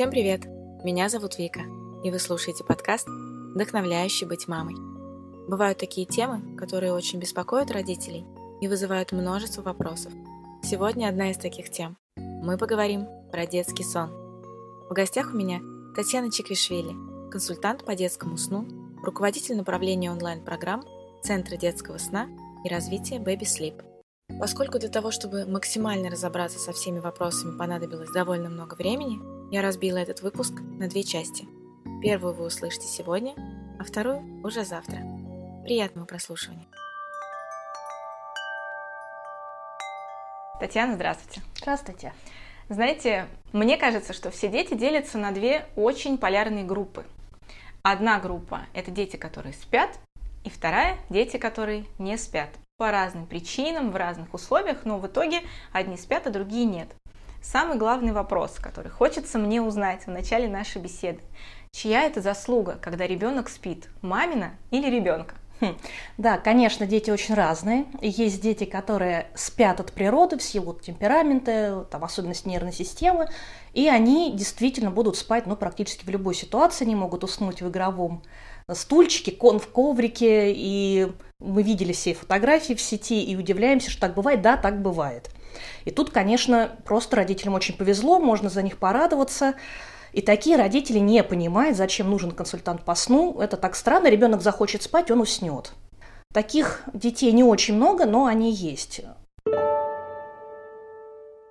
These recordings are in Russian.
Всем привет! Меня зовут Вика, и вы слушаете подкаст «Вдохновляющий быть мамой». Бывают такие темы, которые очень беспокоят родителей и вызывают множество вопросов. Сегодня одна из таких тем. Мы поговорим про детский сон. В гостях у меня Татьяна Чеквишвили, консультант по детскому сну, руководитель направления онлайн-программ Центра детского сна и развития Baby Sleep. Поскольку для того, чтобы максимально разобраться со всеми вопросами понадобилось довольно много времени, я разбила этот выпуск на две части. Первую вы услышите сегодня, а вторую уже завтра. Приятного прослушивания. Татьяна, здравствуйте. Здравствуйте. Знаете, мне кажется, что все дети делятся на две очень полярные группы. Одна группа – это дети, которые спят, и вторая – дети, которые не спят по разным причинам, в разных условиях, но в итоге одни спят, а другие нет. Самый главный вопрос, который хочется мне узнать в начале нашей беседы. Чья это заслуга, когда ребенок спит? Мамина или ребенка? Хм. Да, конечно, дети очень разные. Есть дети, которые спят от природы в силу темперамента, там, особенность нервной системы, и они действительно будут спать ну, практически в любой ситуации. Они могут уснуть в игровом стульчике, кон в коврике, и мы видели все фотографии в сети и удивляемся, что так бывает. Да, так бывает. И тут, конечно, просто родителям очень повезло, можно за них порадоваться. И такие родители не понимают, зачем нужен консультант по сну. Это так странно, ребенок захочет спать, он уснет. Таких детей не очень много, но они есть.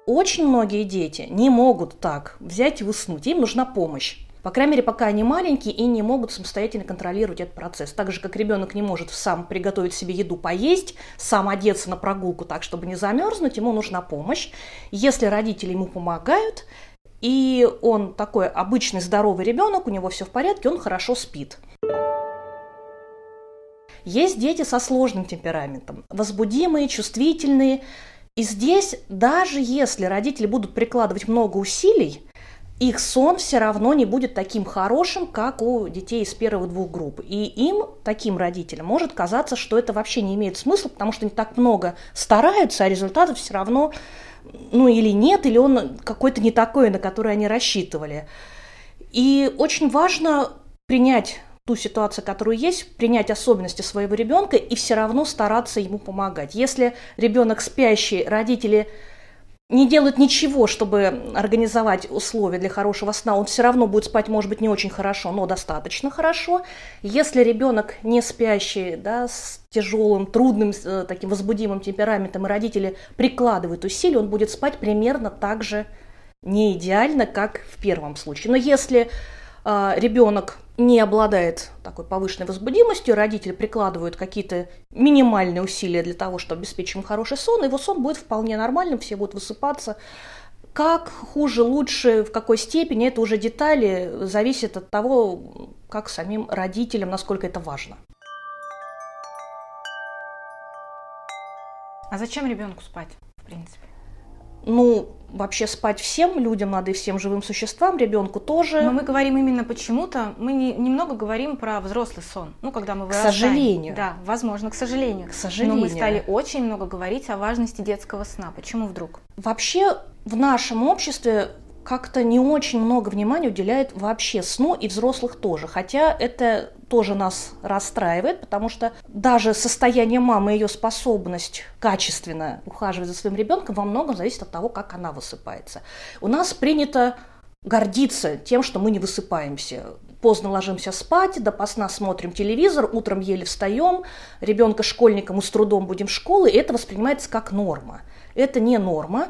Очень многие дети не могут так взять и уснуть, им нужна помощь. По крайней мере, пока они маленькие и не могут самостоятельно контролировать этот процесс. Так же, как ребенок не может сам приготовить себе еду поесть, сам одеться на прогулку так, чтобы не замерзнуть, ему нужна помощь. Если родители ему помогают, и он такой обычный здоровый ребенок, у него все в порядке, он хорошо спит. Есть дети со сложным темпераментом, возбудимые, чувствительные. И здесь, даже если родители будут прикладывать много усилий, их сон все равно не будет таким хорошим, как у детей из первых двух групп. И им, таким родителям, может казаться, что это вообще не имеет смысла, потому что они так много стараются, а результатов все равно, ну или нет, или он какой-то не такой, на который они рассчитывали. И очень важно принять ту ситуацию, которую есть, принять особенности своего ребенка и все равно стараться ему помогать. Если ребенок спящий, родители не делает ничего, чтобы организовать условия для хорошего сна, он все равно будет спать, может быть, не очень хорошо, но достаточно хорошо. Если ребенок не спящий, да, с тяжелым, трудным, э, таким возбудимым темпераментом, и родители прикладывают усилия, он будет спать примерно так же не идеально, как в первом случае. Но если э, ребенок не обладает такой повышенной возбудимостью, родители прикладывают какие-то минимальные усилия для того, чтобы обеспечить ему хороший сон, его сон будет вполне нормальным, все будут высыпаться. Как хуже, лучше, в какой степени, это уже детали, зависит от того, как самим родителям, насколько это важно. А зачем ребенку спать, в принципе? ну, вообще спать всем людям надо и всем живым существам, ребенку тоже. Но мы говорим именно почему-то, мы не, немного говорим про взрослый сон, ну, когда мы вырастаем. К сожалению. Да, возможно, к сожалению. К сожалению. Но мы стали очень много говорить о важности детского сна. Почему вдруг? Вообще в нашем обществе как-то не очень много внимания уделяет вообще сну и взрослых тоже. Хотя это тоже нас расстраивает, потому что даже состояние мамы, ее способность качественно ухаживать за своим ребенком во многом зависит от того, как она высыпается. У нас принято гордиться тем, что мы не высыпаемся. Поздно ложимся спать, до посна смотрим телевизор, утром еле встаем, ребенка школьника мы с трудом будем в школу, и это воспринимается как норма. Это не норма.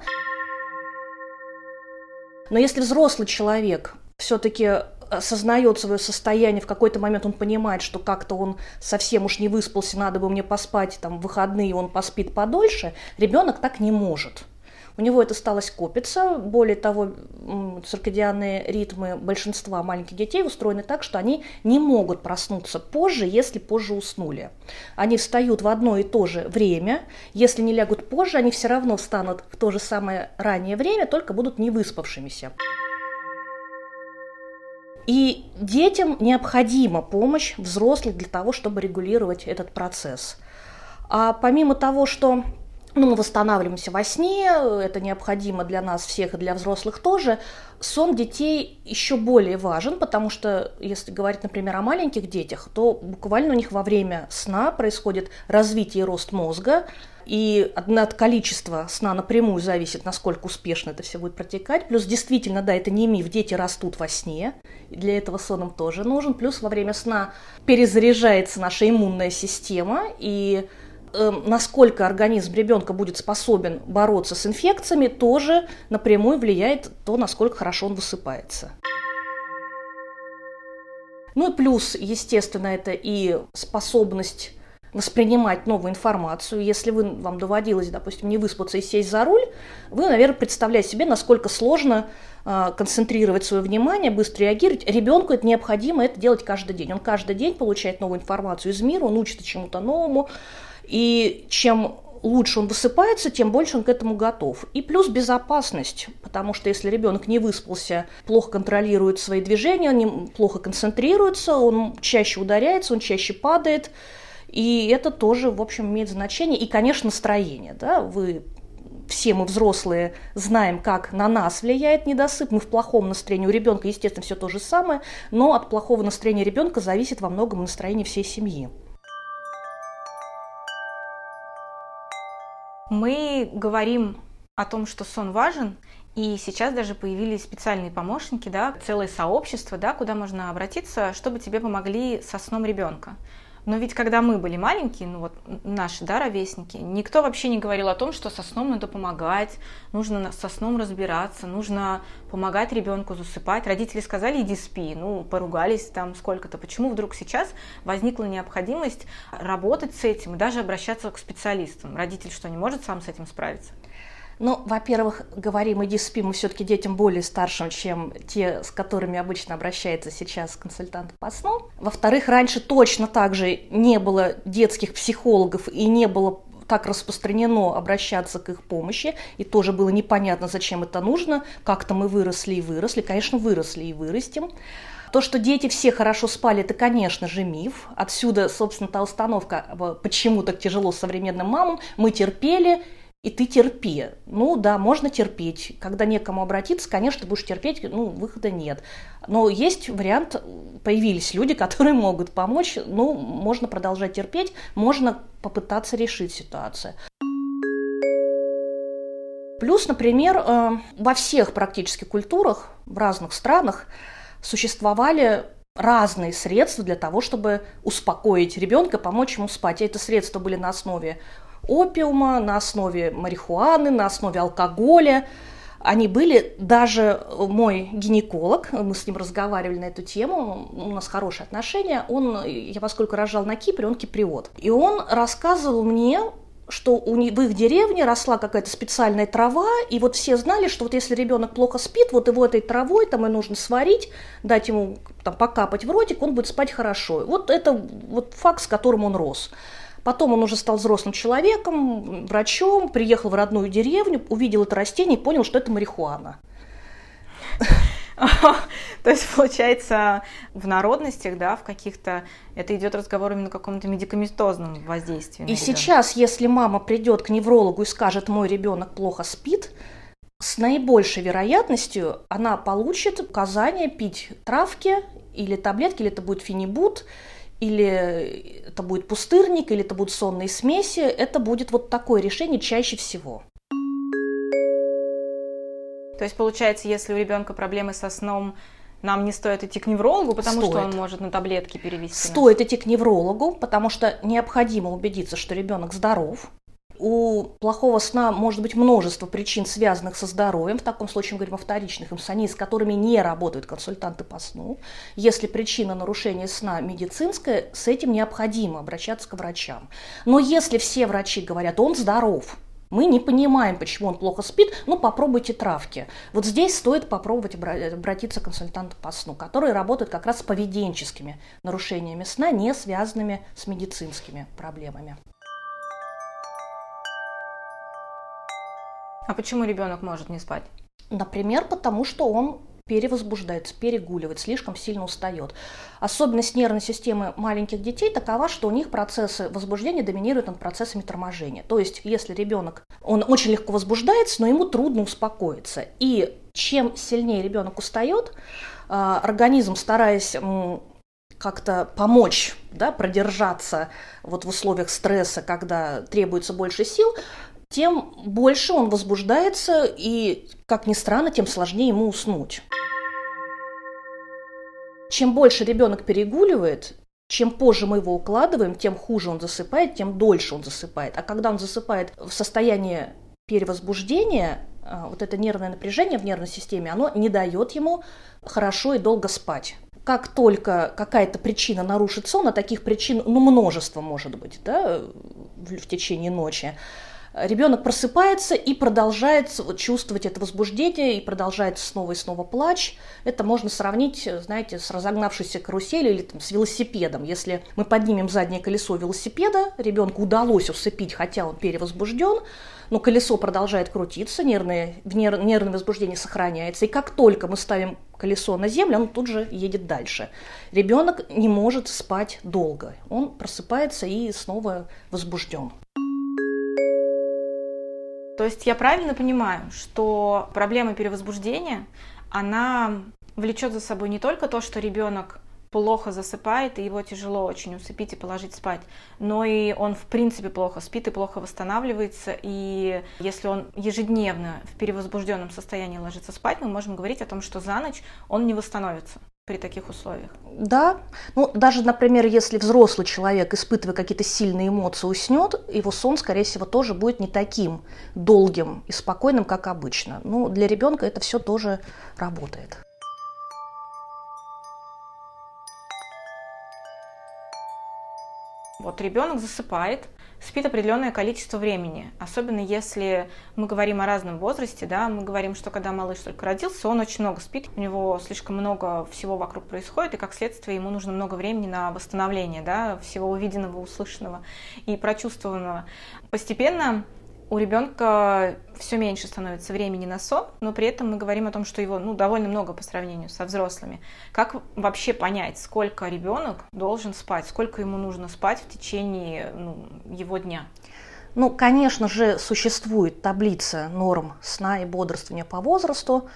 Но если взрослый человек все-таки осознает свое состояние, в какой-то момент он понимает, что как-то он совсем уж не выспался, надо бы мне поспать, там, в выходные он поспит подольше, ребенок так не может. У него это стало копиться. Более того, циркадианные ритмы большинства маленьких детей устроены так, что они не могут проснуться позже, если позже уснули. Они встают в одно и то же время. Если не лягут позже, они все равно встанут в то же самое раннее время, только будут не выспавшимися. И детям необходима помощь взрослых для того, чтобы регулировать этот процесс. А помимо того, что ну, мы восстанавливаемся во сне, это необходимо для нас всех и для взрослых тоже. Сон детей еще более важен, потому что, если говорить, например, о маленьких детях, то буквально у них во время сна происходит развитие и рост мозга, и от количества сна напрямую зависит, насколько успешно это все будет протекать. Плюс действительно, да, это не миф, дети растут во сне, и для этого сон им тоже нужен. Плюс во время сна перезаряжается наша иммунная система, и насколько организм ребенка будет способен бороться с инфекциями, тоже напрямую влияет то, насколько хорошо он высыпается. Ну и плюс, естественно, это и способность воспринимать новую информацию. Если вы, вам доводилось, допустим, не выспаться и сесть за руль, вы, наверное, представляете себе, насколько сложно э, концентрировать свое внимание, быстро реагировать. Ребенку это необходимо это делать каждый день. Он каждый день получает новую информацию из мира, он учится чему-то новому. И чем лучше он высыпается, тем больше он к этому готов. И плюс безопасность, потому что если ребенок не выспался, плохо контролирует свои движения, он плохо концентрируется, он чаще ударяется, он чаще падает, и это тоже, в общем, имеет значение. И, конечно, настроение. Да? Вы все мы взрослые знаем, как на нас влияет недосып. Мы в плохом настроении. У ребенка, естественно, все то же самое, но от плохого настроения ребенка зависит во многом настроение всей семьи. Мы говорим о том, что сон важен, и сейчас даже появились специальные помощники, да, целое сообщество, да, куда можно обратиться, чтобы тебе помогли со сном ребенка. Но ведь когда мы были маленькие, ну вот наши, да, ровесники, никто вообще не говорил о том, что со сном надо помогать, нужно со сном разбираться, нужно помогать ребенку засыпать. Родители сказали, иди спи, ну, поругались там сколько-то. Почему вдруг сейчас возникла необходимость работать с этим и даже обращаться к специалистам? Родитель что, не может сам с этим справиться? Ну, во-первых, говорим «иди спи» мы все-таки детям более старшим, чем те, с которыми обычно обращается сейчас консультант по сну. Во-вторых, раньше точно так же не было детских психологов и не было так распространено обращаться к их помощи, и тоже было непонятно, зачем это нужно. Как-то мы выросли и выросли, конечно, выросли и вырастем. То, что дети все хорошо спали, это, конечно же, миф. Отсюда, собственно, та установка, почему так тяжело современным мамам. Мы терпели, и ты терпи. Ну да, можно терпеть. Когда некому обратиться, конечно, ты будешь терпеть, ну, выхода нет. Но есть вариант, появились люди, которые могут помочь, ну, можно продолжать терпеть, можно попытаться решить ситуацию. Плюс, например, э, во всех практически культурах, в разных странах существовали разные средства для того, чтобы успокоить ребенка, помочь ему спать. И это средства были на основе опиума, на основе марихуаны, на основе алкоголя. Они были, даже мой гинеколог, мы с ним разговаривали на эту тему, у нас хорошие отношения, он, я поскольку рожал на Кипре, он киприот. И он рассказывал мне, что у них, в их деревне росла какая-то специальная трава, и вот все знали, что вот если ребенок плохо спит, вот его этой травой там и нужно сварить, дать ему там покапать в ротик, он будет спать хорошо. Вот это вот факт, с которым он рос. Потом он уже стал взрослым человеком, врачом, приехал в родную деревню, увидел это растение и понял, что это марихуана. То есть, получается, в народностях, да, в каких-то, это идет разговор именно о каком-то медикаментозном воздействии. И сейчас, если мама придет к неврологу и скажет, мой ребенок плохо спит, с наибольшей вероятностью она получит указание пить травки или таблетки, или это будет фенибут, или это будет пустырник, или это будут сонные смеси, это будет вот такое решение чаще всего. То есть, получается, если у ребенка проблемы со сном, нам не стоит идти к неврологу, потому стоит. что он может на таблетки перевести. Стоит идти к неврологу, потому что необходимо убедиться, что ребенок здоров, у плохого сна может быть множество причин, связанных со здоровьем. В таком случае мы говорим о вторичных инсонии, с которыми не работают консультанты по сну. Если причина нарушения сна медицинская, с этим необходимо обращаться к врачам. Но если все врачи говорят, он здоров, мы не понимаем, почему он плохо спит, ну попробуйте травки. Вот здесь стоит попробовать обратиться к консультанту по сну, который работает как раз с поведенческими нарушениями сна, не связанными с медицинскими проблемами. А почему ребенок может не спать? Например, потому что он перевозбуждается, перегуливает, слишком сильно устает. Особенность нервной системы маленьких детей такова, что у них процессы возбуждения доминируют над процессами торможения. То есть, если ребенок, он очень легко возбуждается, но ему трудно успокоиться. И чем сильнее ребенок устает, а, организм, стараясь как-то помочь да, продержаться вот в условиях стресса, когда требуется больше сил, тем больше он возбуждается, и, как ни странно, тем сложнее ему уснуть. Чем больше ребенок перегуливает, чем позже мы его укладываем, тем хуже он засыпает, тем дольше он засыпает. А когда он засыпает в состоянии перевозбуждения, а, вот это нервное напряжение в нервной системе, оно не дает ему хорошо и долго спать. Как только какая-то причина нарушит сон, а таких причин, ну, множество может быть, да, в течение ночи, ребенок просыпается и продолжает чувствовать это возбуждение, и продолжает снова и снова плач. Это можно сравнить, знаете, с разогнавшейся каруселью или там, с велосипедом. Если мы поднимем заднее колесо велосипеда, ребенку удалось усыпить, хотя он перевозбужден, но колесо продолжает крутиться, нервное, нервное возбуждение сохраняется. И как только мы ставим колесо на землю, он тут же едет дальше. Ребенок не может спать долго. Он просыпается и снова возбужден. То есть я правильно понимаю, что проблема перевозбуждения, она влечет за собой не только то, что ребенок плохо засыпает, и его тяжело очень усыпить и положить спать, но и он в принципе плохо спит и плохо восстанавливается, и если он ежедневно в перевозбужденном состоянии ложится спать, мы можем говорить о том, что за ночь он не восстановится при таких условиях. Да, ну даже, например, если взрослый человек, испытывая какие-то сильные эмоции, уснет, его сон, скорее всего, тоже будет не таким долгим и спокойным, как обычно. Ну, для ребенка это все тоже работает. Вот ребенок засыпает, спит определенное количество времени, особенно если мы говорим о разном возрасте, да, мы говорим, что когда малыш только родился, он очень много спит, у него слишком много всего вокруг происходит, и как следствие ему нужно много времени на восстановление, да, всего увиденного, услышанного и прочувствованного. Постепенно у ребенка все меньше становится времени на сон, но при этом мы говорим о том, что его ну, довольно много по сравнению со взрослыми. Как вообще понять, сколько ребенок должен спать, сколько ему нужно спать в течение ну, его дня? Ну, конечно же, существует таблица норм сна и бодрствования по возрасту,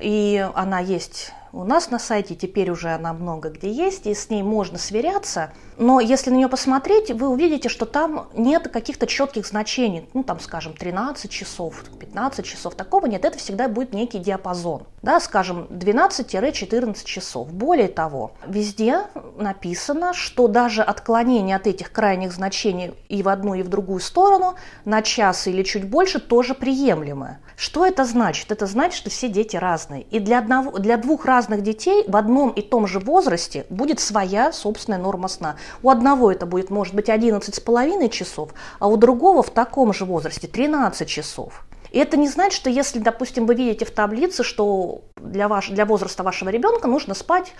и она есть у нас на сайте, теперь уже она много где есть, и с ней можно сверяться. Но если на нее посмотреть, вы увидите, что там нет каких-то четких значений. Ну, там, скажем, 13 часов, 15 часов. Такого нет. Это всегда будет некий диапазон. Да, скажем, 12-14 часов. Более того, везде написано, что даже отклонение от этих крайних значений и в одну, и в другую сторону на час или чуть больше тоже приемлемое. Что это значит? Это значит, что все дети разные. И для, одного, для двух разных детей в одном и том же возрасте будет своя собственная норма сна. У одного это будет, может быть, 11,5 часов, а у другого в таком же возрасте 13 часов. И это не значит, что если, допустим, вы видите в таблице, что для, ваш, для возраста вашего ребенка нужно спать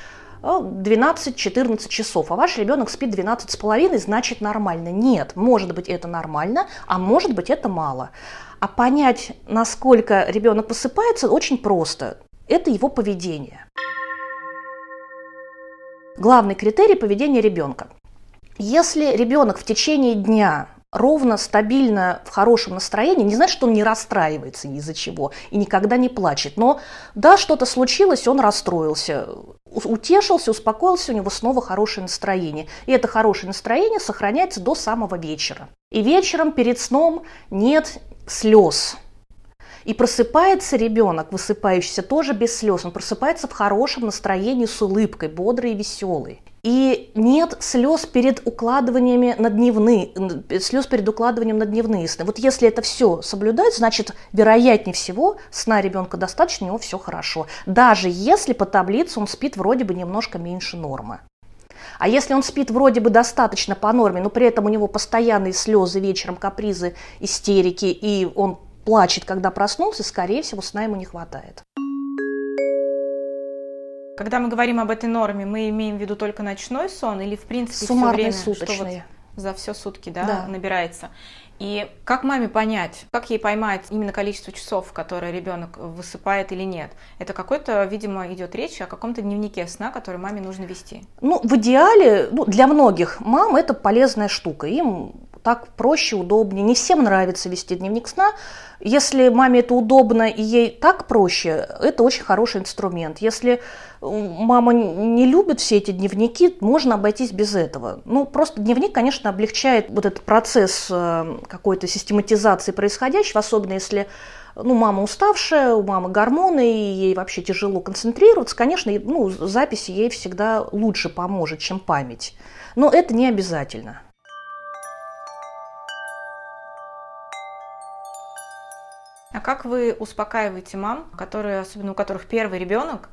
12-14 часов, а ваш ребенок спит 12,5, значит нормально. Нет, может быть это нормально, а может быть это мало. А понять, насколько ребенок высыпается, очень просто. Это его поведение. Главный критерий поведения ребенка. Если ребенок в течение дня ровно, стабильно, в хорошем настроении, не значит, что он не расстраивается ни из-за чего и никогда не плачет. Но да, что-то случилось, он расстроился, утешился, успокоился, у него снова хорошее настроение. И это хорошее настроение сохраняется до самого вечера. И вечером перед сном нет слез. И просыпается ребенок, высыпающийся тоже без слез. Он просыпается в хорошем настроении с улыбкой, бодрый и веселый. И нет слез перед укладываниями на дневные, слез перед укладыванием на дневные сны. Вот если это все соблюдать, значит, вероятнее всего, сна ребенка достаточно, у него все хорошо. Даже если по таблице он спит вроде бы немножко меньше нормы. А если он спит вроде бы достаточно по норме, но при этом у него постоянные слезы вечером, капризы, истерики, и он плачет, когда проснулся, скорее всего, сна ему не хватает. Когда мы говорим об этой норме, мы имеем в виду только ночной сон или в принципе Суммарный все время, суточный. Что вот за все сутки, да, да. набирается. И как маме понять, как ей поймать именно количество часов, которое ребенок высыпает или нет? Это какой-то, видимо, идет речь о каком-то дневнике сна, который маме нужно вести. Ну, в идеале, ну, для многих мам это полезная штука. Им так проще, удобнее. Не всем нравится вести дневник сна. Если маме это удобно и ей так проще, это очень хороший инструмент. Если мама не любит все эти дневники, можно обойтись без этого. Ну, просто дневник, конечно, облегчает вот этот процесс э, какой-то систематизации происходящего, особенно если ну, мама уставшая, у мамы гормоны, и ей вообще тяжело концентрироваться, конечно, ну, запись ей всегда лучше поможет, чем память. Но это не обязательно. А как вы успокаиваете мам, которые, особенно у которых первый ребенок,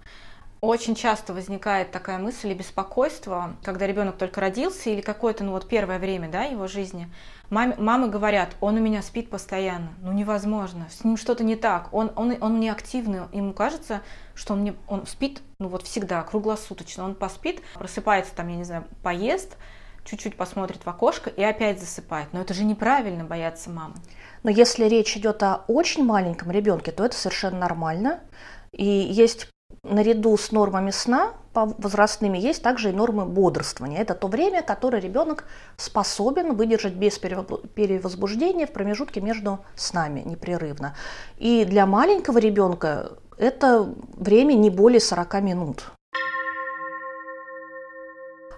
очень часто возникает такая мысль и беспокойство, когда ребенок только родился или какое-то, ну вот первое время, да, его жизни. Маме, мамы говорят, он у меня спит постоянно, ну невозможно, с ним что-то не так, он, он, он не активный, ему кажется, что он, не, он спит, ну вот всегда, круглосуточно, он поспит, просыпается там, я не знаю, поест, чуть-чуть посмотрит в окошко и опять засыпает. Но это же неправильно бояться мамы. Но если речь идет о очень маленьком ребенке, то это совершенно нормально. И есть наряду с нормами сна возрастными есть также и нормы бодрствования. Это то время, которое ребенок способен выдержать без перевозбуждения в промежутке между снами непрерывно. И для маленького ребенка это время не более 40 минут.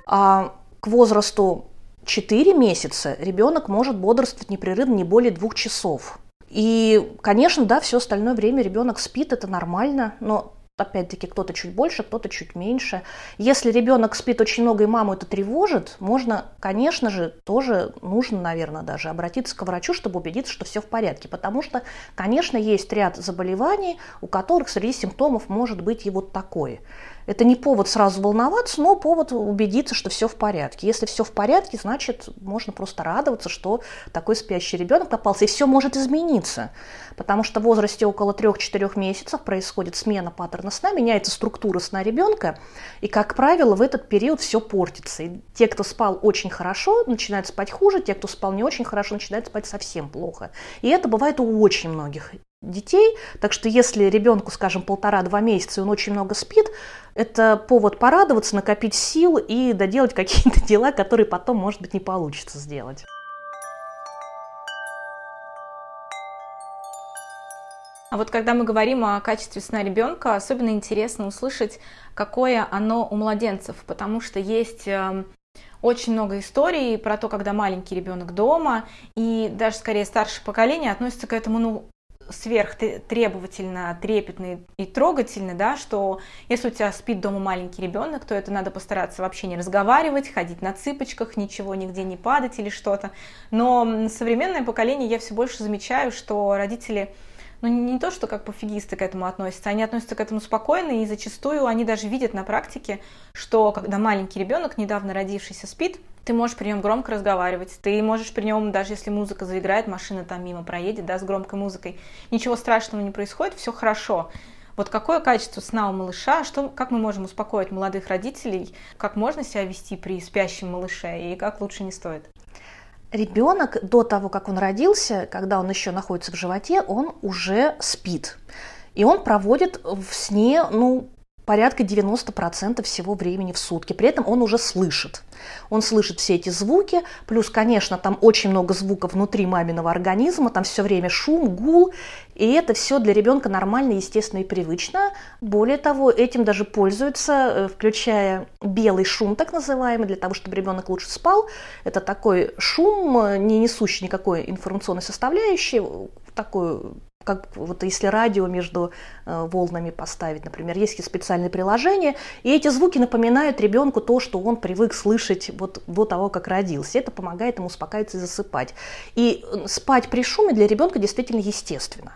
А к возрасту 4 месяца ребенок может бодрствовать непрерывно не более двух часов. И, конечно, да, все остальное время ребенок спит, это нормально, но опять-таки кто-то чуть больше, кто-то чуть меньше. Если ребенок спит очень много и маму это тревожит, можно, конечно же, тоже нужно, наверное, даже обратиться к врачу, чтобы убедиться, что все в порядке. Потому что, конечно, есть ряд заболеваний, у которых среди симптомов может быть и вот такое. Это не повод сразу волноваться, но повод убедиться, что все в порядке. Если все в порядке, значит, можно просто радоваться, что такой спящий ребенок попался. И все может измениться, потому что в возрасте около 3-4 месяцев происходит смена паттерна сна, меняется структура сна ребенка, и, как правило, в этот период все портится. И те, кто спал очень хорошо, начинают спать хуже, те, кто спал не очень хорошо, начинают спать совсем плохо. И это бывает у очень многих детей. Так что если ребенку, скажем, полтора-два месяца, и он очень много спит, это повод порадоваться, накопить сил и доделать какие-то дела, которые потом, может быть, не получится сделать. А вот когда мы говорим о качестве сна ребенка, особенно интересно услышать, какое оно у младенцев, потому что есть эм, очень много историй про то, когда маленький ребенок дома, и даже скорее старшее поколение относится к этому ну, сверхтребовательно, трепетно и трогательно, да, что если у тебя спит дома маленький ребенок, то это надо постараться вообще не разговаривать, ходить на цыпочках, ничего нигде не падать или что-то. Но современное поколение я все больше замечаю, что родители ну, не то, что как пофигисты к этому относятся, они относятся к этому спокойно, и зачастую они даже видят на практике, что когда маленький ребенок, недавно родившийся, спит, ты можешь при нем громко разговаривать, ты можешь при нем, даже если музыка заиграет, машина там мимо проедет, да, с громкой музыкой, ничего страшного не происходит, все хорошо. Вот какое качество сна у малыша, что, как мы можем успокоить молодых родителей, как можно себя вести при спящем малыше и как лучше не стоит? ребенок до того, как он родился, когда он еще находится в животе, он уже спит. И он проводит в сне, ну, порядка 90% всего времени в сутки. При этом он уже слышит. Он слышит все эти звуки, плюс, конечно, там очень много звуков внутри маминого организма, там все время шум, гул, и это все для ребенка нормально, естественно и привычно. Более того, этим даже пользуются, э, включая белый шум, так называемый, для того, чтобы ребенок лучше спал. Это такой шум, э, не несущий никакой информационной составляющей, такой как вот если радио между э, волнами поставить, например, есть специальные приложения, и эти звуки напоминают ребенку то, что он привык слышать вот до того, как родился. Это помогает ему успокаиваться и засыпать. И э, спать при шуме для ребенка действительно естественно.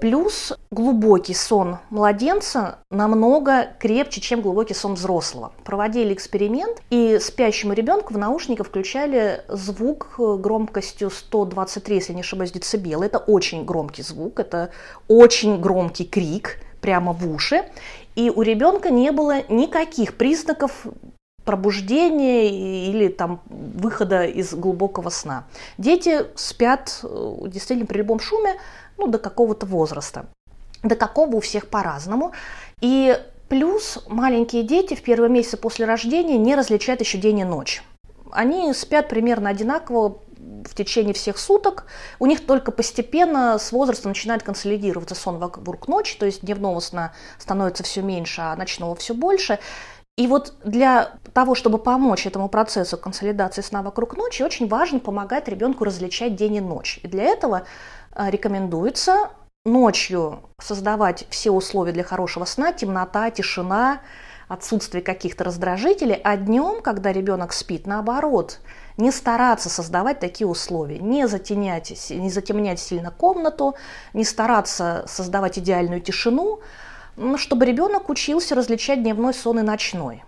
Плюс глубокий сон младенца намного крепче, чем глубокий сон взрослого. Проводили эксперимент, и спящему ребенку в наушниках включали звук громкостью 123, если не ошибаюсь, децибел. Это очень громкий звук, это очень громкий крик прямо в уши. И у ребенка не было никаких признаков пробуждения или там выхода из глубокого сна. Дети спят э, действительно при любом шуме ну, до какого-то возраста. До какого у всех по-разному. И плюс маленькие дети в первые месяцы после рождения не различают еще день и ночь. Они спят примерно одинаково в течение всех суток. У них только постепенно с возрастом начинает консолидироваться сон вокруг ночи, то есть дневного сна становится все меньше, а ночного все больше. И вот для того, чтобы помочь этому процессу консолидации сна вокруг ночи, очень важно помогать ребенку различать день и ночь. И для этого рекомендуется ночью создавать все условия для хорошего сна, темнота, тишина, отсутствие каких-то раздражителей, а днем, когда ребенок спит, наоборот, не стараться создавать такие условия, не затемнять, не затемнять сильно комнату, не стараться создавать идеальную тишину, чтобы ребенок учился различать дневной сон и ночной.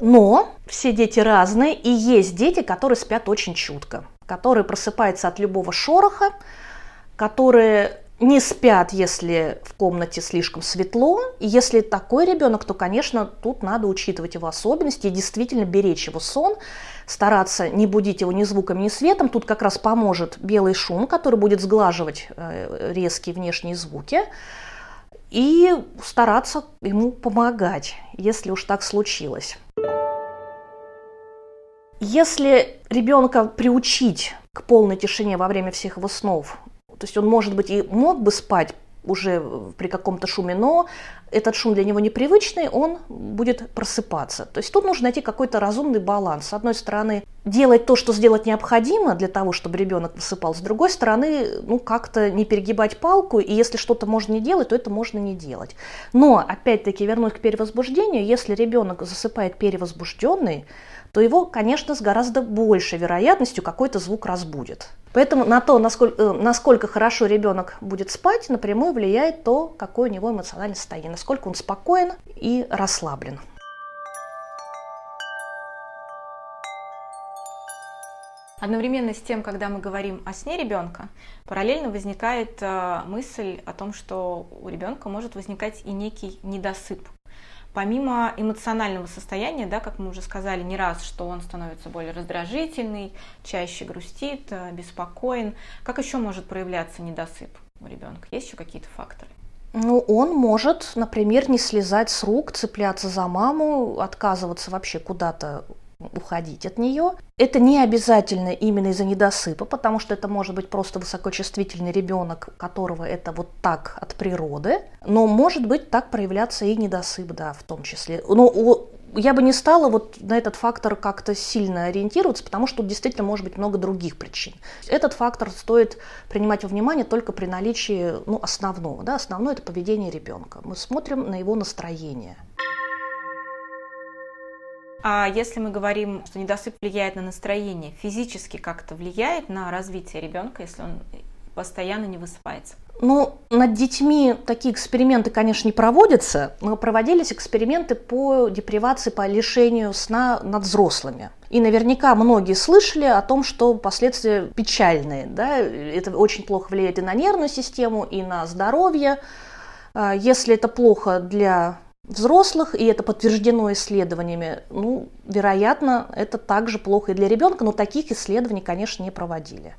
Но все дети разные, и есть дети, которые спят очень чутко, которые просыпаются от любого шороха, которые не спят, если в комнате слишком светло. И если такой ребенок, то, конечно, тут надо учитывать его особенности и действительно беречь его сон, стараться не будить его ни звуком, ни светом. Тут как раз поможет белый шум, который будет сглаживать э, резкие внешние звуки. И стараться ему помогать, если уж так случилось. Если ребенка приучить к полной тишине во время всех его снов, то есть он, может быть, и мог бы спать уже при каком-то шуме, но этот шум для него непривычный, он будет просыпаться. То есть тут нужно найти какой-то разумный баланс. С одной стороны, делать то, что сделать необходимо для того, чтобы ребенок просыпался. С другой стороны, ну как-то не перегибать палку, и если что-то можно не делать, то это можно не делать. Но, опять-таки, вернусь к перевозбуждению, если ребенок засыпает перевозбужденный, то его, конечно, с гораздо большей вероятностью какой-то звук разбудит. Поэтому на то, насколько, э, насколько хорошо ребенок будет спать, напрямую влияет то, какое у него эмоциональное состояние, насколько он спокоен и расслаблен. Одновременно с тем, когда мы говорим о сне ребенка, параллельно возникает э, мысль о том, что у ребенка может возникать и некий недосып помимо эмоционального состояния, да, как мы уже сказали не раз, что он становится более раздражительный, чаще грустит, э, беспокоен, как еще может проявляться недосып у ребенка? Есть еще какие-то факторы? Ну, он может, например, не слезать с рук, цепляться за маму, отказываться вообще куда-то уходить от нее. Это не обязательно именно из-за недосыпа, потому что это может быть просто высокочувствительный ребенок, которого это вот так от природы, но может быть так проявляться и недосып, да, в том числе. Но я бы не стала вот на этот фактор как-то сильно ориентироваться, потому что тут действительно может быть много других причин. Этот фактор стоит принимать во внимание только при наличии ну, основного. Да? Основное – это поведение ребенка. Мы смотрим на его настроение. А если мы говорим, что недосып влияет на настроение, физически как-то влияет на развитие ребенка, если он постоянно не высыпается? Ну, над детьми такие эксперименты, конечно, не проводятся, но проводились эксперименты по депривации, по лишению сна над взрослыми. И наверняка многие слышали о том, что последствия печальные. Да? Это очень плохо влияет и на нервную систему, и на здоровье. А если это плохо для взрослых, и это подтверждено исследованиями, ну, вероятно, это также плохо и для ребенка, но таких исследований, конечно, не проводили.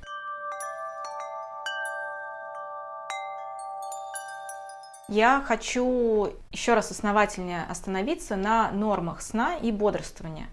Я хочу еще раз основательнее остановиться на нормах сна и бодрствования.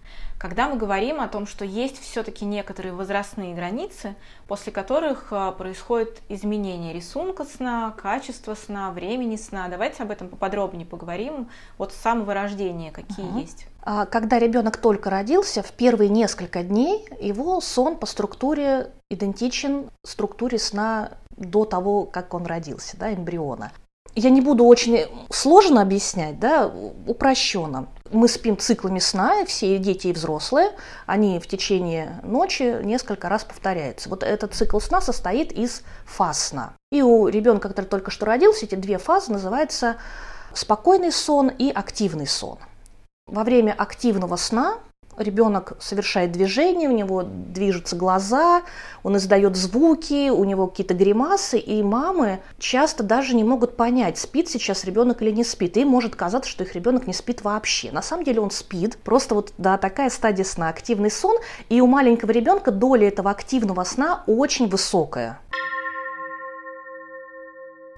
Когда мы говорим о том, что есть все-таки некоторые возрастные границы, после которых а, происходит изменение рисунка сна, качества сна, времени сна, давайте об этом поподробнее поговорим. Вот с самого рождения какие угу. есть. А, когда ребенок только родился, в первые несколько дней его сон по структуре идентичен структуре сна до того, как он родился, да, эмбриона я не буду очень сложно объяснять, да, упрощенно. Мы спим циклами сна, все дети и взрослые, они в течение ночи несколько раз повторяются. Вот этот цикл сна состоит из фаз сна. И у ребенка, который только что родился, эти две фазы называются спокойный сон и активный сон. Во время активного сна ребенок совершает движение, у него движутся глаза, он издает звуки, у него какие-то гримасы, и мамы часто даже не могут понять, спит сейчас ребенок или не спит. им может казаться, что их ребенок не спит вообще. На самом деле он спит, просто вот да, такая стадия сна, активный сон, и у маленького ребенка доля этого активного сна очень высокая.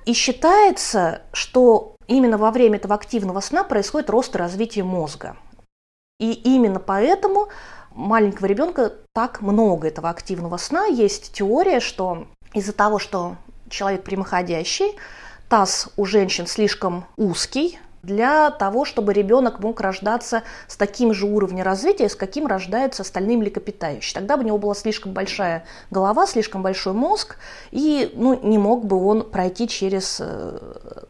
И считается, что именно во время этого активного сна происходит рост и развитие мозга. И именно поэтому маленького ребенка так много этого активного сна. Есть теория, что из-за того, что человек прямоходящий, таз у женщин слишком узкий, для того, чтобы ребенок мог рождаться с таким же уровнем развития, с каким рождаются остальные млекопитающие. Тогда бы у него была слишком большая голова, слишком большой мозг, и ну, не мог бы он пройти через э,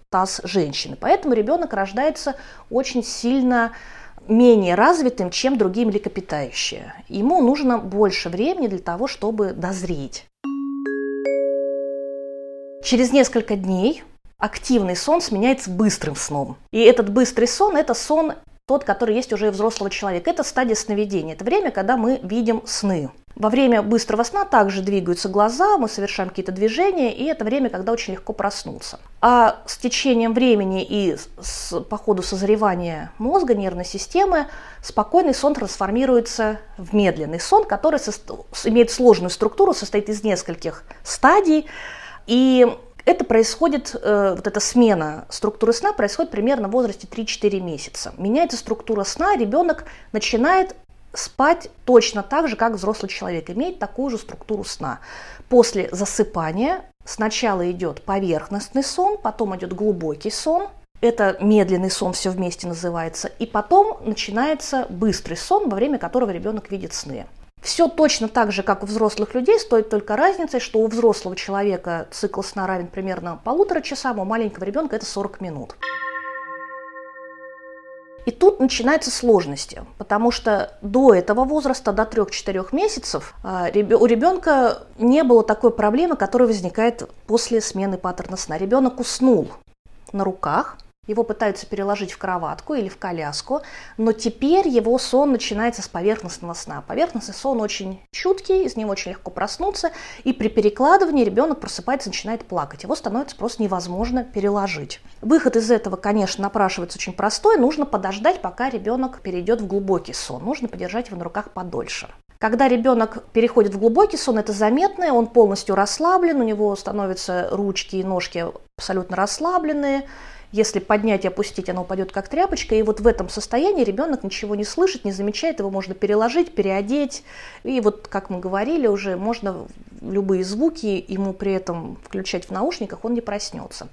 таз женщины. Поэтому ребенок рождается очень сильно менее развитым, чем другие млекопитающие. Ему нужно больше времени для того, чтобы дозреть. Через несколько дней активный сон сменяется быстрым сном. И этот быстрый сон – это сон тот, который есть уже у взрослого человека. Это стадия сновидения. Это время, когда мы видим сны. Во время быстрого сна также двигаются глаза, мы совершаем какие-то движения, и это время, когда очень легко проснуться. А с течением времени и с, по ходу созревания мозга, нервной системы, спокойный сон трансформируется в медленный сон, который со, имеет сложную структуру, состоит из нескольких стадий, и это происходит, э, вот эта смена структуры сна происходит примерно в возрасте 3-4 месяца. Меняется структура сна, ребенок начинает спать точно так же, как взрослый человек, имеет такую же структуру сна. После засыпания сначала идет поверхностный сон, потом идет глубокий сон, это медленный сон все вместе называется, и потом начинается быстрый сон, во время которого ребенок видит сны. Все точно так же, как у взрослых людей, стоит только разницей, что у взрослого человека цикл сна равен примерно полутора часам, а у маленького ребенка это 40 минут. И тут начинаются сложности, потому что до этого возраста, до 3-4 месяцев, а, у ребенка не было такой проблемы, которая возникает после смены паттерна сна. Ребенок уснул на руках, его пытаются переложить в кроватку или в коляску, но теперь его сон начинается с поверхностного сна. Поверхностный сон очень чуткий, из него очень легко проснуться, и при перекладывании ребенок просыпается начинает плакать. Его становится просто невозможно переложить. Выход из этого, конечно, напрашивается очень простой. Нужно подождать, пока ребенок перейдет в глубокий сон. Нужно подержать его на руках подольше. Когда ребенок переходит в глубокий сон, это заметно, он полностью расслаблен, у него становятся ручки и ножки абсолютно расслабленные, если поднять и опустить, оно упадет как тряпочка. И вот в этом состоянии ребенок ничего не слышит, не замечает, его можно переложить, переодеть. И вот, как мы говорили уже, можно любые звуки ему при этом включать в наушниках, он не проснется.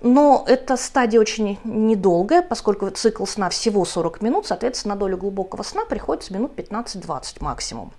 Но эта стадия очень недолгая, поскольку цикл сна всего 40 минут, соответственно, на долю глубокого сна приходится минут 15-20 максимум.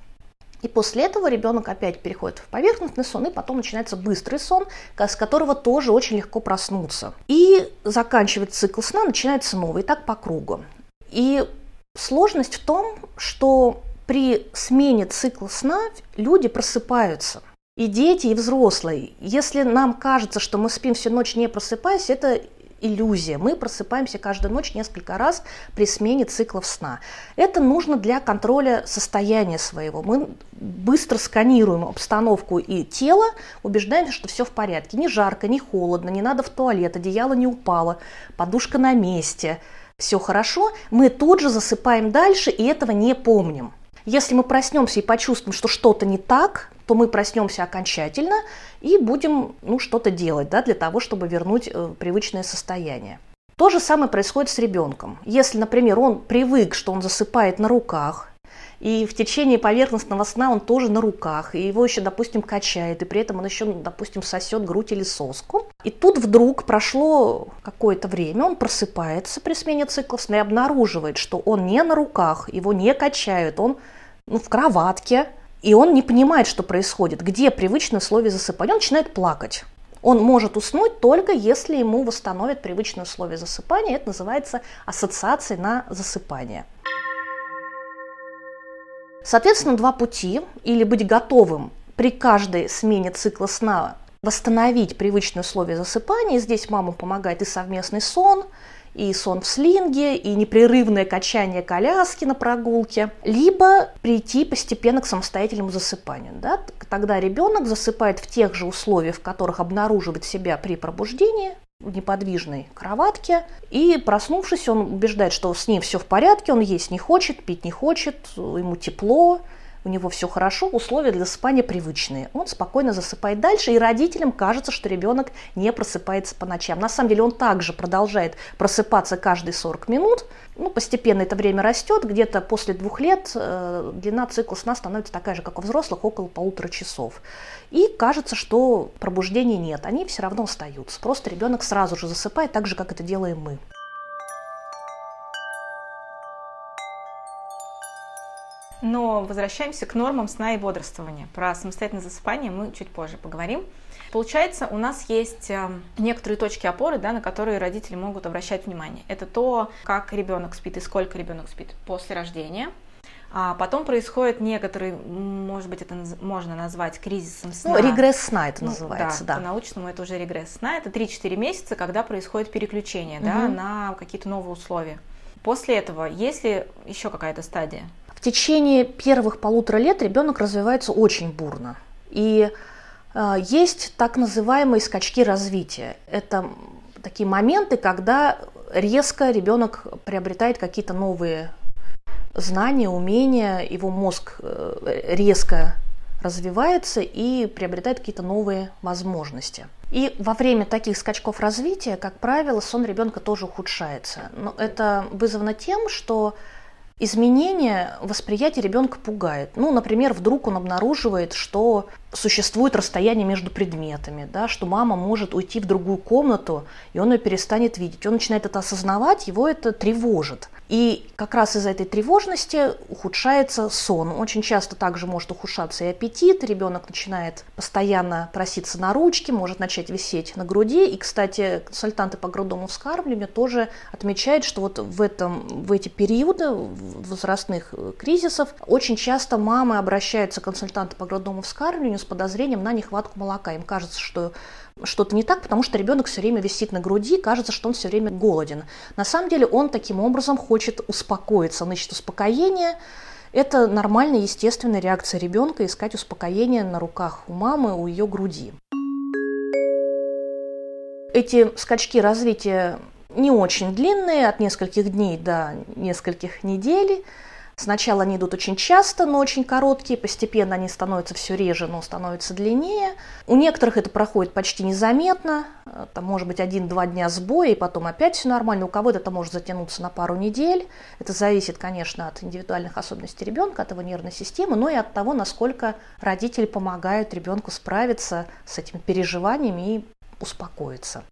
И после этого ребенок опять переходит в поверхностный сон, и потом начинается быстрый сон, с которого тоже очень легко проснуться. И заканчивает цикл сна, начинается новый, и так по кругу. И сложность в том, что при смене цикла сна люди просыпаются. И дети, и взрослые. Если нам кажется, что мы спим всю ночь не просыпаясь, это иллюзия. Мы просыпаемся каждую ночь несколько раз при смене циклов сна. Это нужно для контроля состояния своего. Мы быстро сканируем обстановку и тело, убеждаемся, что все в порядке. Не жарко, не холодно, не надо в туалет, одеяло не упало, подушка на месте. Все хорошо, мы тут же засыпаем дальше и этого не помним. Если мы проснемся и почувствуем, что что-то не так, то мы проснемся окончательно и будем ну, что-то делать да, для того, чтобы вернуть э, привычное состояние. То же самое происходит с ребенком. Если, например, он привык, что он засыпает на руках, и в течение поверхностного сна он тоже на руках, и его еще, допустим, качает, и при этом он еще, допустим, сосет грудь или соску. И тут вдруг прошло какое-то время, он просыпается при смене циклов сна и обнаруживает, что он не на руках, его не качают, он ну, в кроватке, и он не понимает, что происходит, где привычное условие засыпания. Он начинает плакать. Он может уснуть только если ему восстановят привычные условия засыпания. Это называется ассоциацией на засыпание. Соответственно, два пути. Или быть готовым при каждой смене цикла сна восстановить привычные условия засыпания. Здесь мама помогает и совместный сон, и сон в слинге, и непрерывное качание коляски на прогулке, либо прийти постепенно к самостоятельному засыпанию. Да? Тогда ребенок засыпает в тех же условиях, в которых обнаруживает себя при пробуждении, в неподвижной кроватке, и проснувшись, он убеждает, что с ним все в порядке, он есть не хочет, пить не хочет, ему тепло, у него все хорошо, условия для засыпания привычные. Он спокойно засыпает дальше, и родителям кажется, что ребенок не просыпается по ночам. На самом деле он также продолжает просыпаться каждые 40 минут. Ну, постепенно это время растет, где-то после двух лет э, длина цикла сна становится такая же, как у взрослых, около полутора часов. И кажется, что пробуждения нет, они все равно остаются. Просто ребенок сразу же засыпает, так же, как это делаем мы. Но возвращаемся к нормам сна и бодрствования. Про самостоятельное засыпание мы чуть позже поговорим. Получается, у нас есть эм, некоторые точки опоры, да, на которые родители могут обращать внимание. Это то, как ребенок спит и сколько ребенок спит после рождения. А потом происходит некоторый, может быть, это можно назвать кризисом сна. Ну, регресс сна это ну, называется, да. да. По-научному это уже регресс сна. Это 3-4 месяца, когда происходит переключение угу. да, на какие-то новые условия. После этого, есть ли еще какая-то стадия? Течение первых полутора лет ребенок развивается очень бурно. И э, есть так называемые скачки развития. Это такие моменты, когда резко ребенок приобретает какие-то новые знания, умения, его мозг э, резко развивается и приобретает какие-то новые возможности. И во время таких скачков развития, как правило, сон ребенка тоже ухудшается. Но это вызвано тем, что Изменение восприятия ребенка пугает. Ну, например, вдруг он обнаруживает, что существует расстояние между предметами, да, что мама может уйти в другую комнату, и он ее перестанет видеть. Он начинает это осознавать, его это тревожит. И как раз из-за этой тревожности ухудшается сон. Очень часто также может ухудшаться и аппетит, ребенок начинает постоянно проситься на ручки, может начать висеть на груди. И, кстати, консультанты по грудному вскармливанию тоже отмечают, что вот в, этом, в эти периоды возрастных кризисов очень часто мамы обращаются к консультанту по грудному вскармливанию с подозрением на нехватку молока. Им кажется, что что-то не так, потому что ребенок все время висит на груди, кажется, что он все время голоден. На самом деле он таким образом хочет успокоиться, он ищет успокоение. Это нормальная, естественная реакция ребенка искать успокоение на руках у мамы, у ее груди. Эти скачки развития не очень длинные, от нескольких дней до нескольких недель. Сначала они идут очень часто, но очень короткие, постепенно они становятся все реже, но становятся длиннее. У некоторых это проходит почти незаметно, там может быть один-два дня сбоя, и потом опять все нормально. У кого-то это может затянуться на пару недель. Это зависит, конечно, от индивидуальных особенностей ребенка, от его нервной системы, но и от того, насколько родители помогают ребенку справиться с этими переживаниями и успокоиться.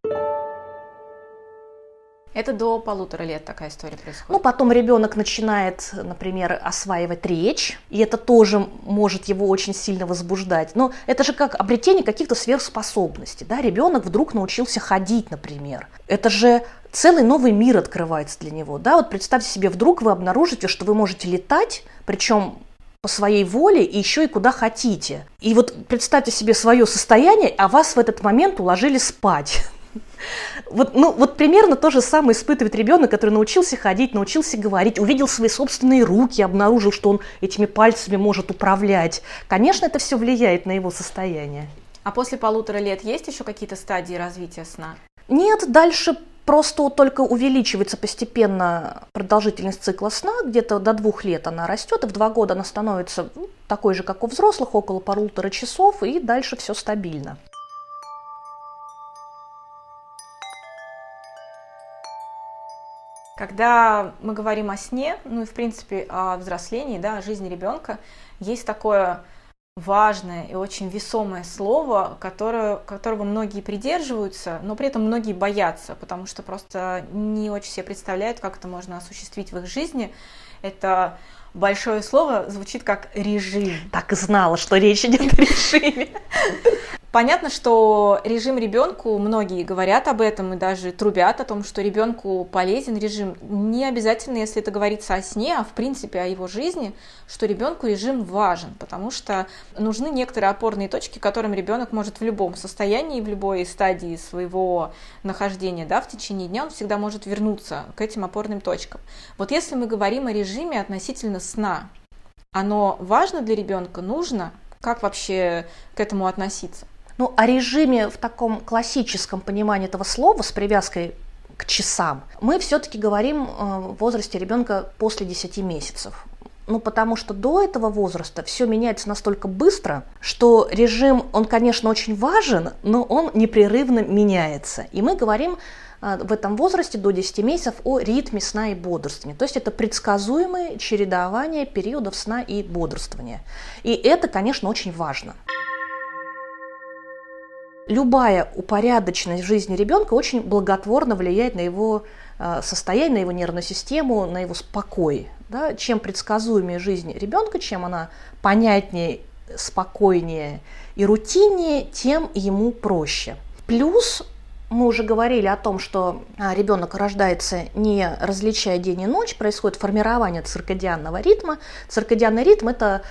Это до полутора лет такая история происходит. Ну, потом ребенок начинает, например, осваивать речь, и это тоже может его очень сильно возбуждать. Но это же как обретение каких-то сверхспособностей. Да? Ребенок вдруг научился ходить, например. Это же целый новый мир открывается для него. Да? Вот представьте себе, вдруг вы обнаружите, что вы можете летать, причем по своей воле и еще и куда хотите. И вот представьте себе свое состояние, а вас в этот момент уложили спать. Вот, ну, вот примерно то же самое испытывает ребенок, который научился ходить, научился говорить, увидел свои собственные руки, обнаружил, что он этими пальцами может управлять. Конечно, это все влияет на его состояние. А после полутора лет есть еще какие-то стадии развития сна? Нет, дальше просто только увеличивается постепенно продолжительность цикла сна, где-то до двух лет она растет, и в два года она становится ну, такой же, как у взрослых, около полутора часов, и дальше все стабильно. Когда мы говорим о сне, ну и в принципе о взрослении, да, о жизни ребенка, есть такое важное и очень весомое слово, которое, которого многие придерживаются, но при этом многие боятся, потому что просто не очень себе представляют, как это можно осуществить в их жизни. Это большое слово звучит как режим. Так и знала, что речь идет о режиме. Понятно, что режим ребенку, многие говорят об этом и даже трубят о том, что ребенку полезен режим. Не обязательно, если это говорится о сне, а в принципе о его жизни, что ребенку режим важен, потому что нужны некоторые опорные точки, которым ребенок может в любом состоянии, в любой стадии своего нахождения да, в течение дня, он всегда может вернуться к этим опорным точкам. Вот если мы говорим о режиме относительно сна, оно важно для ребенка, нужно, как вообще к этому относиться? Ну, о режиме в таком классическом понимании этого слова с привязкой к часам мы все-таки говорим э, в возрасте ребенка после 10 месяцев. Ну, потому что до этого возраста все меняется настолько быстро, что режим, он, конечно, очень важен, но он непрерывно меняется. И мы говорим э, в этом возрасте до 10 месяцев о ритме сна и бодрствования. То есть это предсказуемое чередование периодов сна и бодрствования. И это, конечно, очень важно любая упорядоченность в жизни ребенка очень благотворно влияет на его э, состояние, на его нервную систему, на его спокой. Да? Чем предсказуемее жизнь ребенка, чем она понятнее, спокойнее и рутиннее, тем ему проще. Плюс мы уже говорили о том, что а, ребенок рождается не различая день и ночь, происходит формирование циркадианного ритма. Циркадианный ритм – это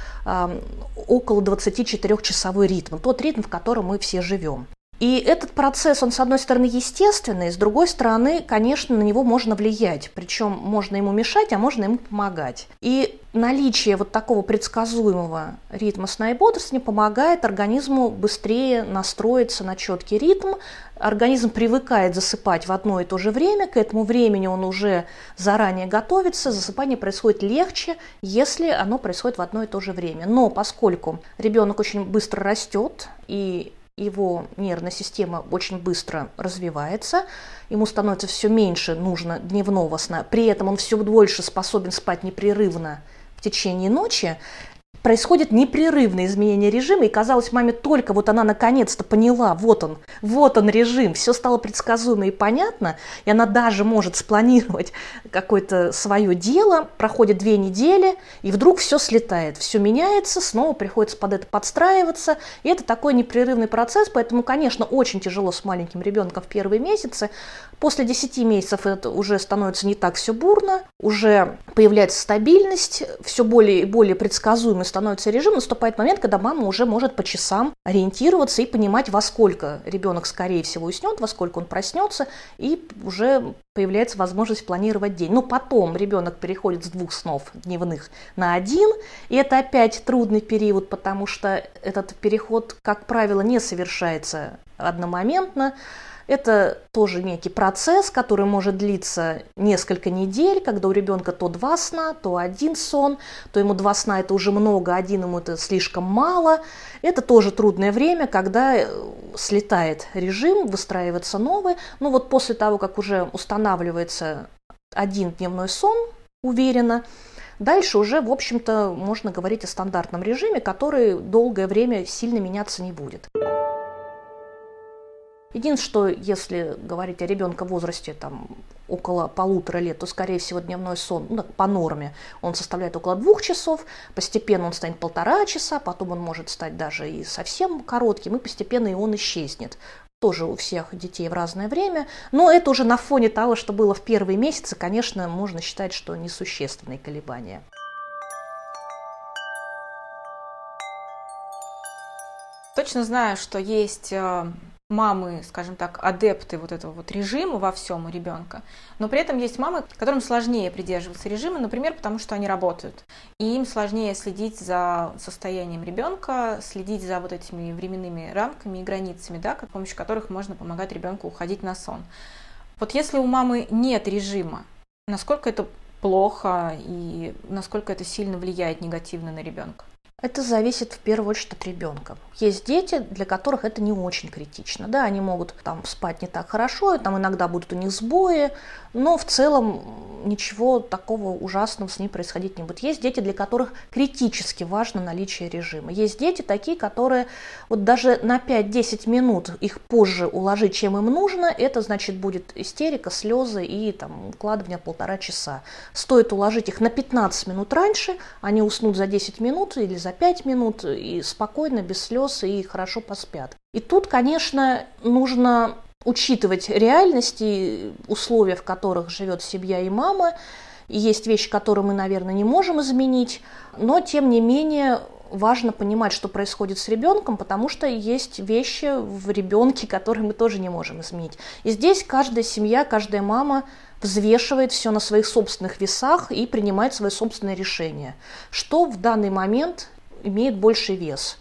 около 24-часовой ритм, тот ритм, в котором мы все живем. И этот процесс, он, с одной стороны, естественный, с другой стороны, конечно, на него можно влиять. Причем можно ему мешать, а можно ему помогать. И наличие вот такого предсказуемого ритма сна и бодрствования помогает организму быстрее настроиться на четкий ритм. Организм привыкает засыпать в одно и то же время, к этому времени он уже заранее готовится, засыпание происходит легче, если оно происходит в одно и то же время. Но поскольку ребенок очень быстро растет и его нервная система очень быстро развивается, ему становится все меньше нужно дневного сна, при этом он все больше способен спать непрерывно в течение ночи, происходит непрерывное изменение режима, и казалось маме только вот она наконец-то поняла, вот он, вот он режим, все стало предсказуемо и понятно, и она даже может спланировать какое-то свое дело, проходит две недели, и вдруг все слетает, все меняется, снова приходится под это подстраиваться, и это такой непрерывный процесс, поэтому, конечно, очень тяжело с маленьким ребенком в первые месяцы, после 10 месяцев это уже становится не так все бурно, уже появляется стабильность, все более и более предсказуемый становится режим, наступает момент, когда мама уже может по часам ориентироваться и понимать, во сколько ребенок, скорее всего, уснет, во сколько он проснется, и уже появляется возможность планировать день. Но потом ребенок переходит с двух снов дневных на один, и это опять трудный период, потому что этот переход, как правило, не совершается одномоментно. Это тоже некий процесс, который может длиться несколько недель, когда у ребенка то два сна, то один сон, то ему два сна это уже много, один ему это слишком мало. Это тоже трудное время, когда э, слетает режим, выстраивается новый. Ну вот после того, как уже устанавливается один дневной сон уверенно, Дальше уже, в общем-то, можно говорить о стандартном режиме, который долгое время сильно меняться не будет. Единственное, что если говорить о ребенке в возрасте там, около полутора лет, то, скорее всего, дневной сон ну, по норме он составляет около двух часов, постепенно он станет полтора часа, потом он может стать даже и совсем коротким, и постепенно и он исчезнет. Тоже у всех детей в разное время, но это уже на фоне того, что было в первые месяцы, конечно, можно считать, что несущественные колебания. Точно знаю, что есть э, мамы, скажем так, адепты вот этого вот режима во всем у ребенка, но при этом есть мамы, которым сложнее придерживаться режима, например, потому что они работают, и им сложнее следить за состоянием ребенка, следить за вот этими временными рамками и границами, да, с помощью которых можно помогать ребенку уходить на сон. Вот если у мамы нет режима, насколько это плохо и насколько это сильно влияет негативно на ребенка? Это зависит в первую очередь от ребенка. Есть дети, для которых это не очень критично. Да, они могут там спать не так хорошо, там иногда будут у них сбои, но в целом ничего такого ужасного с ней происходить не будет. Есть дети, для которых критически важно наличие режима. Есть дети такие, которые вот даже на 5-10 минут их позже уложить, чем им нужно, это значит будет истерика, слезы и там укладывание полтора часа. Стоит уложить их на 15 минут раньше, они уснут за 10 минут или за 5 минут и спокойно, без слез и хорошо поспят. И тут, конечно, нужно учитывать реальности, условия, в которых живет семья и мама. Есть вещи, которые мы, наверное, не можем изменить, но, тем не менее, важно понимать, что происходит с ребенком, потому что есть вещи в ребенке, которые мы тоже не можем изменить. И здесь каждая семья, каждая мама взвешивает все на своих собственных весах и принимает свои собственные решения. Что в данный момент имеет больший вес?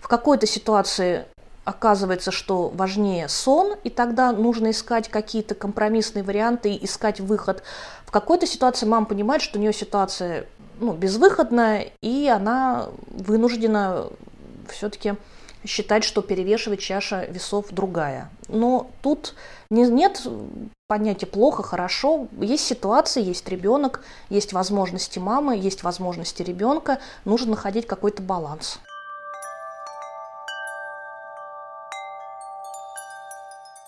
В какой-то ситуации оказывается, что важнее сон, и тогда нужно искать какие-то компромиссные варианты и искать выход. В какой-то ситуации мама понимает, что у нее ситуация ну, безвыходная, и она вынуждена все-таки считать, что перевешивает чаша весов другая. Но тут не, нет понятия плохо, хорошо. Есть ситуации, есть ребенок, есть возможности мамы, есть возможности ребенка. Нужно находить какой-то баланс.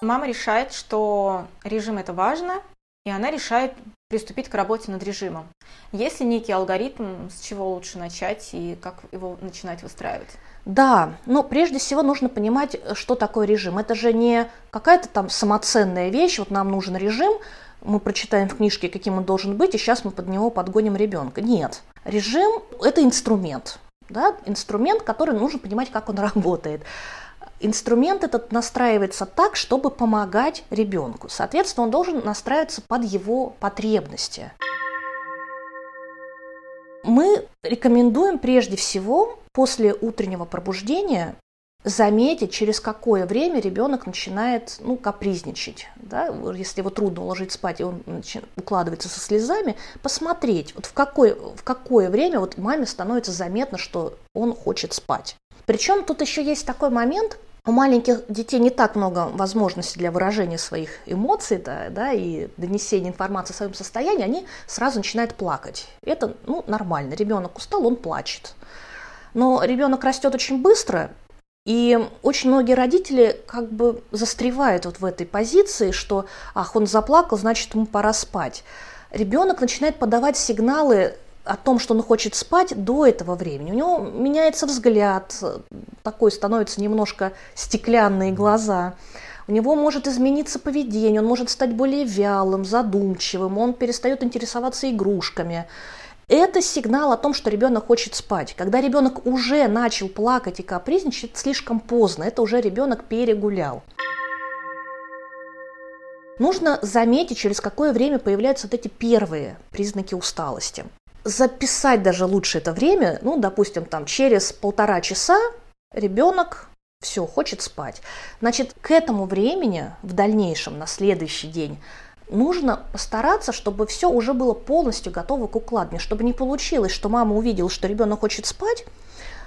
Мама решает, что режим это важно, и она решает приступить к работе над режимом. Есть ли некий алгоритм, с чего лучше начать и как его начинать выстраивать? Да, но прежде всего нужно понимать, что такое режим. Это же не какая-то там самоценная вещь, вот нам нужен режим, мы прочитаем в книжке, каким он должен быть, и сейчас мы под него подгоним ребенка. Нет, режим – это инструмент, да, инструмент, который нужно понимать, как он работает инструмент этот настраивается так, чтобы помогать ребенку. Соответственно, он должен настраиваться под его потребности. Мы рекомендуем прежде всего после утреннего пробуждения заметить, через какое время ребенок начинает ну, капризничать. Да? Если его трудно уложить спать, и он укладывается со слезами, посмотреть, вот в, какое, в какое время вот маме становится заметно, что он хочет спать. Причем тут еще есть такой момент, у маленьких детей не так много возможностей для выражения своих эмоций да, да, и донесения информации о своем состоянии, они сразу начинают плакать. Это ну, нормально. Ребенок устал, он плачет. Но ребенок растет очень быстро, и очень многие родители как бы застревают вот в этой позиции, что ах, он заплакал, значит, ему пора спать. Ребенок начинает подавать сигналы о том, что он хочет спать до этого времени. У него меняется взгляд, такой становится немножко стеклянные глаза. У него может измениться поведение, он может стать более вялым, задумчивым, он перестает интересоваться игрушками. Это сигнал о том, что ребенок хочет спать. Когда ребенок уже начал плакать и капризничать, слишком поздно, это уже ребенок перегулял. Нужно заметить, через какое время появляются вот эти первые признаки усталости записать даже лучше это время, ну, допустим, там через полтора часа ребенок все, хочет спать. Значит, к этому времени, в дальнейшем, на следующий день, нужно постараться, чтобы все уже было полностью готово к укладке, чтобы не получилось, что мама увидела, что ребенок хочет спать,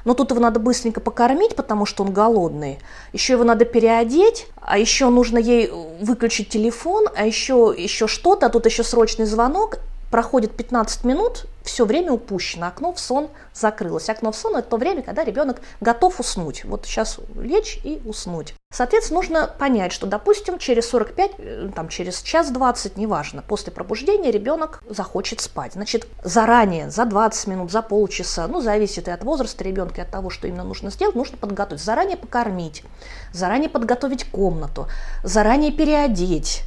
но тут его надо быстренько покормить, потому что он голодный. Еще его надо переодеть, а еще нужно ей выключить телефон, а еще, еще что-то, а тут еще срочный звонок. Проходит 15 минут, все время упущено, окно в сон закрылось. Окно в сон – это то время, когда ребенок готов уснуть. Вот сейчас лечь и уснуть. Соответственно, нужно понять, что, допустим, через 45, э, там, через час 20, неважно, после пробуждения ребенок захочет спать. Значит, заранее, за 20 минут, за полчаса, ну, зависит и от возраста ребенка, и от того, что именно нужно сделать, нужно подготовить. Заранее покормить, заранее подготовить комнату, заранее переодеть,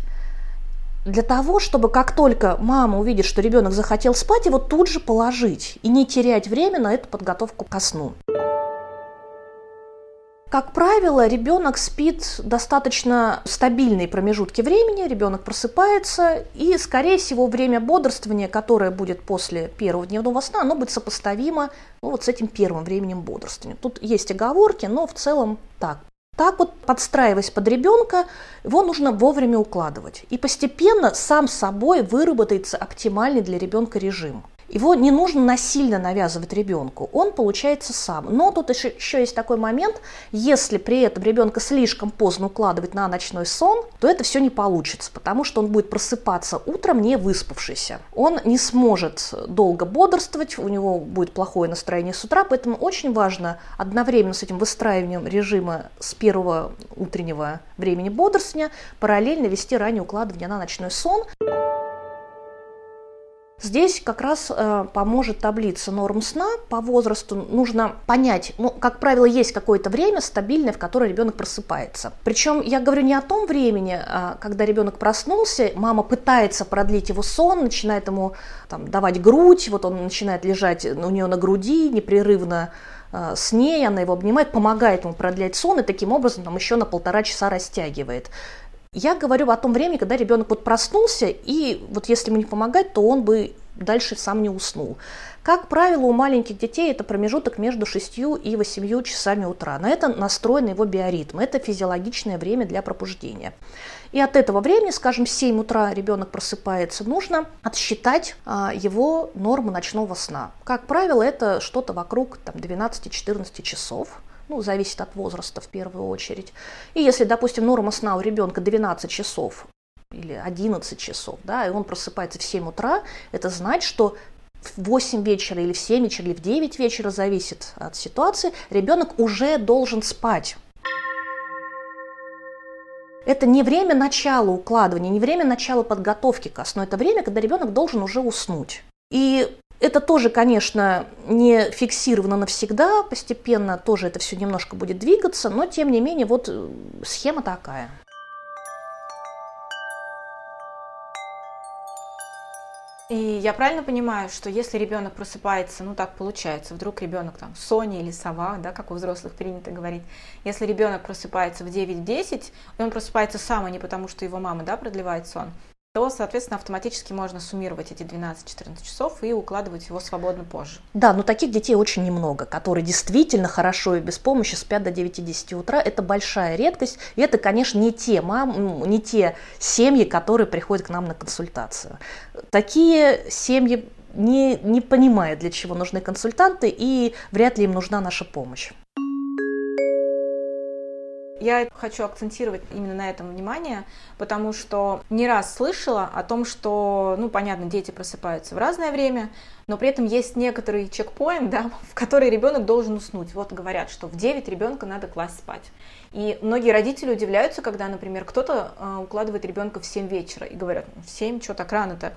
для того, чтобы как только мама увидит, что ребенок захотел спать, его тут же положить и не терять время на эту подготовку ко сну. Как правило, ребенок спит достаточно стабильные промежутки времени, ребенок просыпается, и, скорее всего, время бодрствования, которое будет после первого дневного сна, оно будет сопоставимо ну, вот с этим первым временем бодрствования. Тут есть оговорки, но в целом так. Так вот, подстраиваясь под ребенка, его нужно вовремя укладывать. И постепенно сам собой выработается оптимальный для ребенка режим. Его не нужно насильно навязывать ребенку, он получается сам. Но тут еще, еще есть такой момент, если при этом ребенка слишком поздно укладывать на ночной сон, то это все не получится, потому что он будет просыпаться утром не выспавшийся. Он не сможет долго бодрствовать, у него будет плохое настроение с утра, поэтому очень важно одновременно с этим выстраиванием режима с первого утреннего времени бодрствования параллельно вести раннее укладывание на ночной сон. Здесь как раз э, поможет таблица норм сна по возрасту. Нужно понять, ну, как правило, есть какое-то время стабильное, в которое ребенок просыпается. Причем я говорю не о том времени, а, когда ребенок проснулся, мама пытается продлить его сон, начинает ему там, давать грудь, вот он начинает лежать у нее на груди непрерывно э, с ней, она его обнимает, помогает ему продлять сон и таким образом там, еще на полтора часа растягивает. Я говорю о том времени, когда ребенок вот проснулся, и вот если ему не помогать, то он бы дальше сам не уснул. Как правило, у маленьких детей это промежуток между 6 и 8 часами утра. На это настроен его биоритм. Это физиологичное время для пробуждения. И от этого времени, скажем, в 7 утра ребенок просыпается, нужно отсчитать а, его норму ночного сна. Как правило, это что-то вокруг там, 12-14 часов ну, зависит от возраста в первую очередь. И если, допустим, норма сна у ребенка 12 часов или 11 часов, да, и он просыпается в 7 утра, это значит, что в 8 вечера или в 7 вечера или в 9 вечера, зависит от ситуации, ребенок уже должен спать. Это не время начала укладывания, не время начала подготовки ко сну, это время, когда ребенок должен уже уснуть. И это тоже, конечно, не фиксировано навсегда, постепенно тоже это все немножко будет двигаться, но тем не менее вот э, схема такая. И я правильно понимаю, что если ребенок просыпается, ну так получается, вдруг ребенок там Соня или сова, да, как у взрослых принято говорить, если ребенок просыпается в 9-10, и он просыпается сам, а не потому, что его мама, да, продлевает сон, то, соответственно, автоматически можно суммировать эти 12-14 часов и укладывать его свободно позже. Да, но таких детей очень немного, которые действительно хорошо и без помощи спят до 9-10 утра. Это большая редкость, и это, конечно, не те, мам, не те семьи, которые приходят к нам на консультацию. Такие семьи не, не понимают, для чего нужны консультанты, и вряд ли им нужна наша помощь. Я хочу акцентировать именно на этом внимание, потому что не раз слышала о том, что, ну, понятно, дети просыпаются в разное время, но при этом есть некоторый чекпоинт, да, в который ребенок должен уснуть. Вот говорят, что в 9 ребенка надо класть спать. И многие родители удивляются, когда, например, кто-то э, укладывает ребенка в 7 вечера и говорят, в 7, что так рано-то?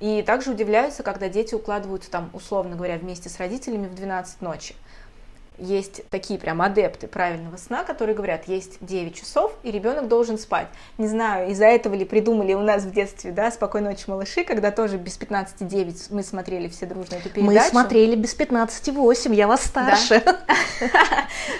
И также удивляются, когда дети укладываются там, условно говоря, вместе с родителями в 12 ночи есть такие прям адепты правильного сна, которые говорят, есть 9 часов, и ребенок должен спать. Не знаю, из-за этого ли придумали у нас в детстве, да, «Спокойной ночи, малыши», когда тоже без 15-9 мы смотрели все дружно эту передачу. Мы смотрели без 15-8, я вас старше.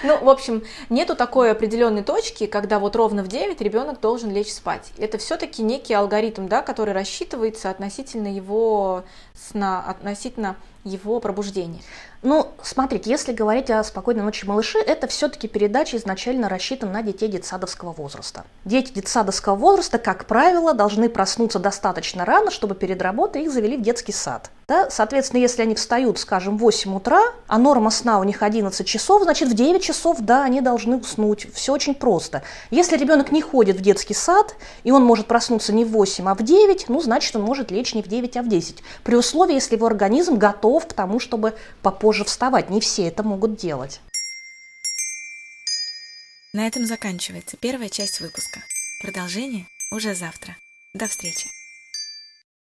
Ну, в общем, нету такой определенной точки, когда вот ровно в 9 ребенок должен лечь спать. Это все-таки некий алгоритм, да, который рассчитывается относительно его сна, относительно его пробуждения. Ну, смотрите, если говорить о «Спокойной ночи, малыши», это все-таки передача изначально рассчитана на детей детсадовского возраста. Дети детсадовского возраста, как правило, должны проснуться достаточно рано, чтобы перед работой их завели в детский сад. Да? Соответственно, если они встают, скажем, в 8 утра, а норма сна у них 11 часов, значит, в 9 часов, да, они должны уснуть. Все очень просто. Если ребенок не ходит в детский сад, и он может проснуться не в 8, а в 9, ну, значит, он может лечь не в 9, а в 10. При условии, если его организм готов к тому, чтобы попозже вставать. Не все это могут делать. На этом заканчивается первая часть выпуска. Продолжение уже завтра. До встречи.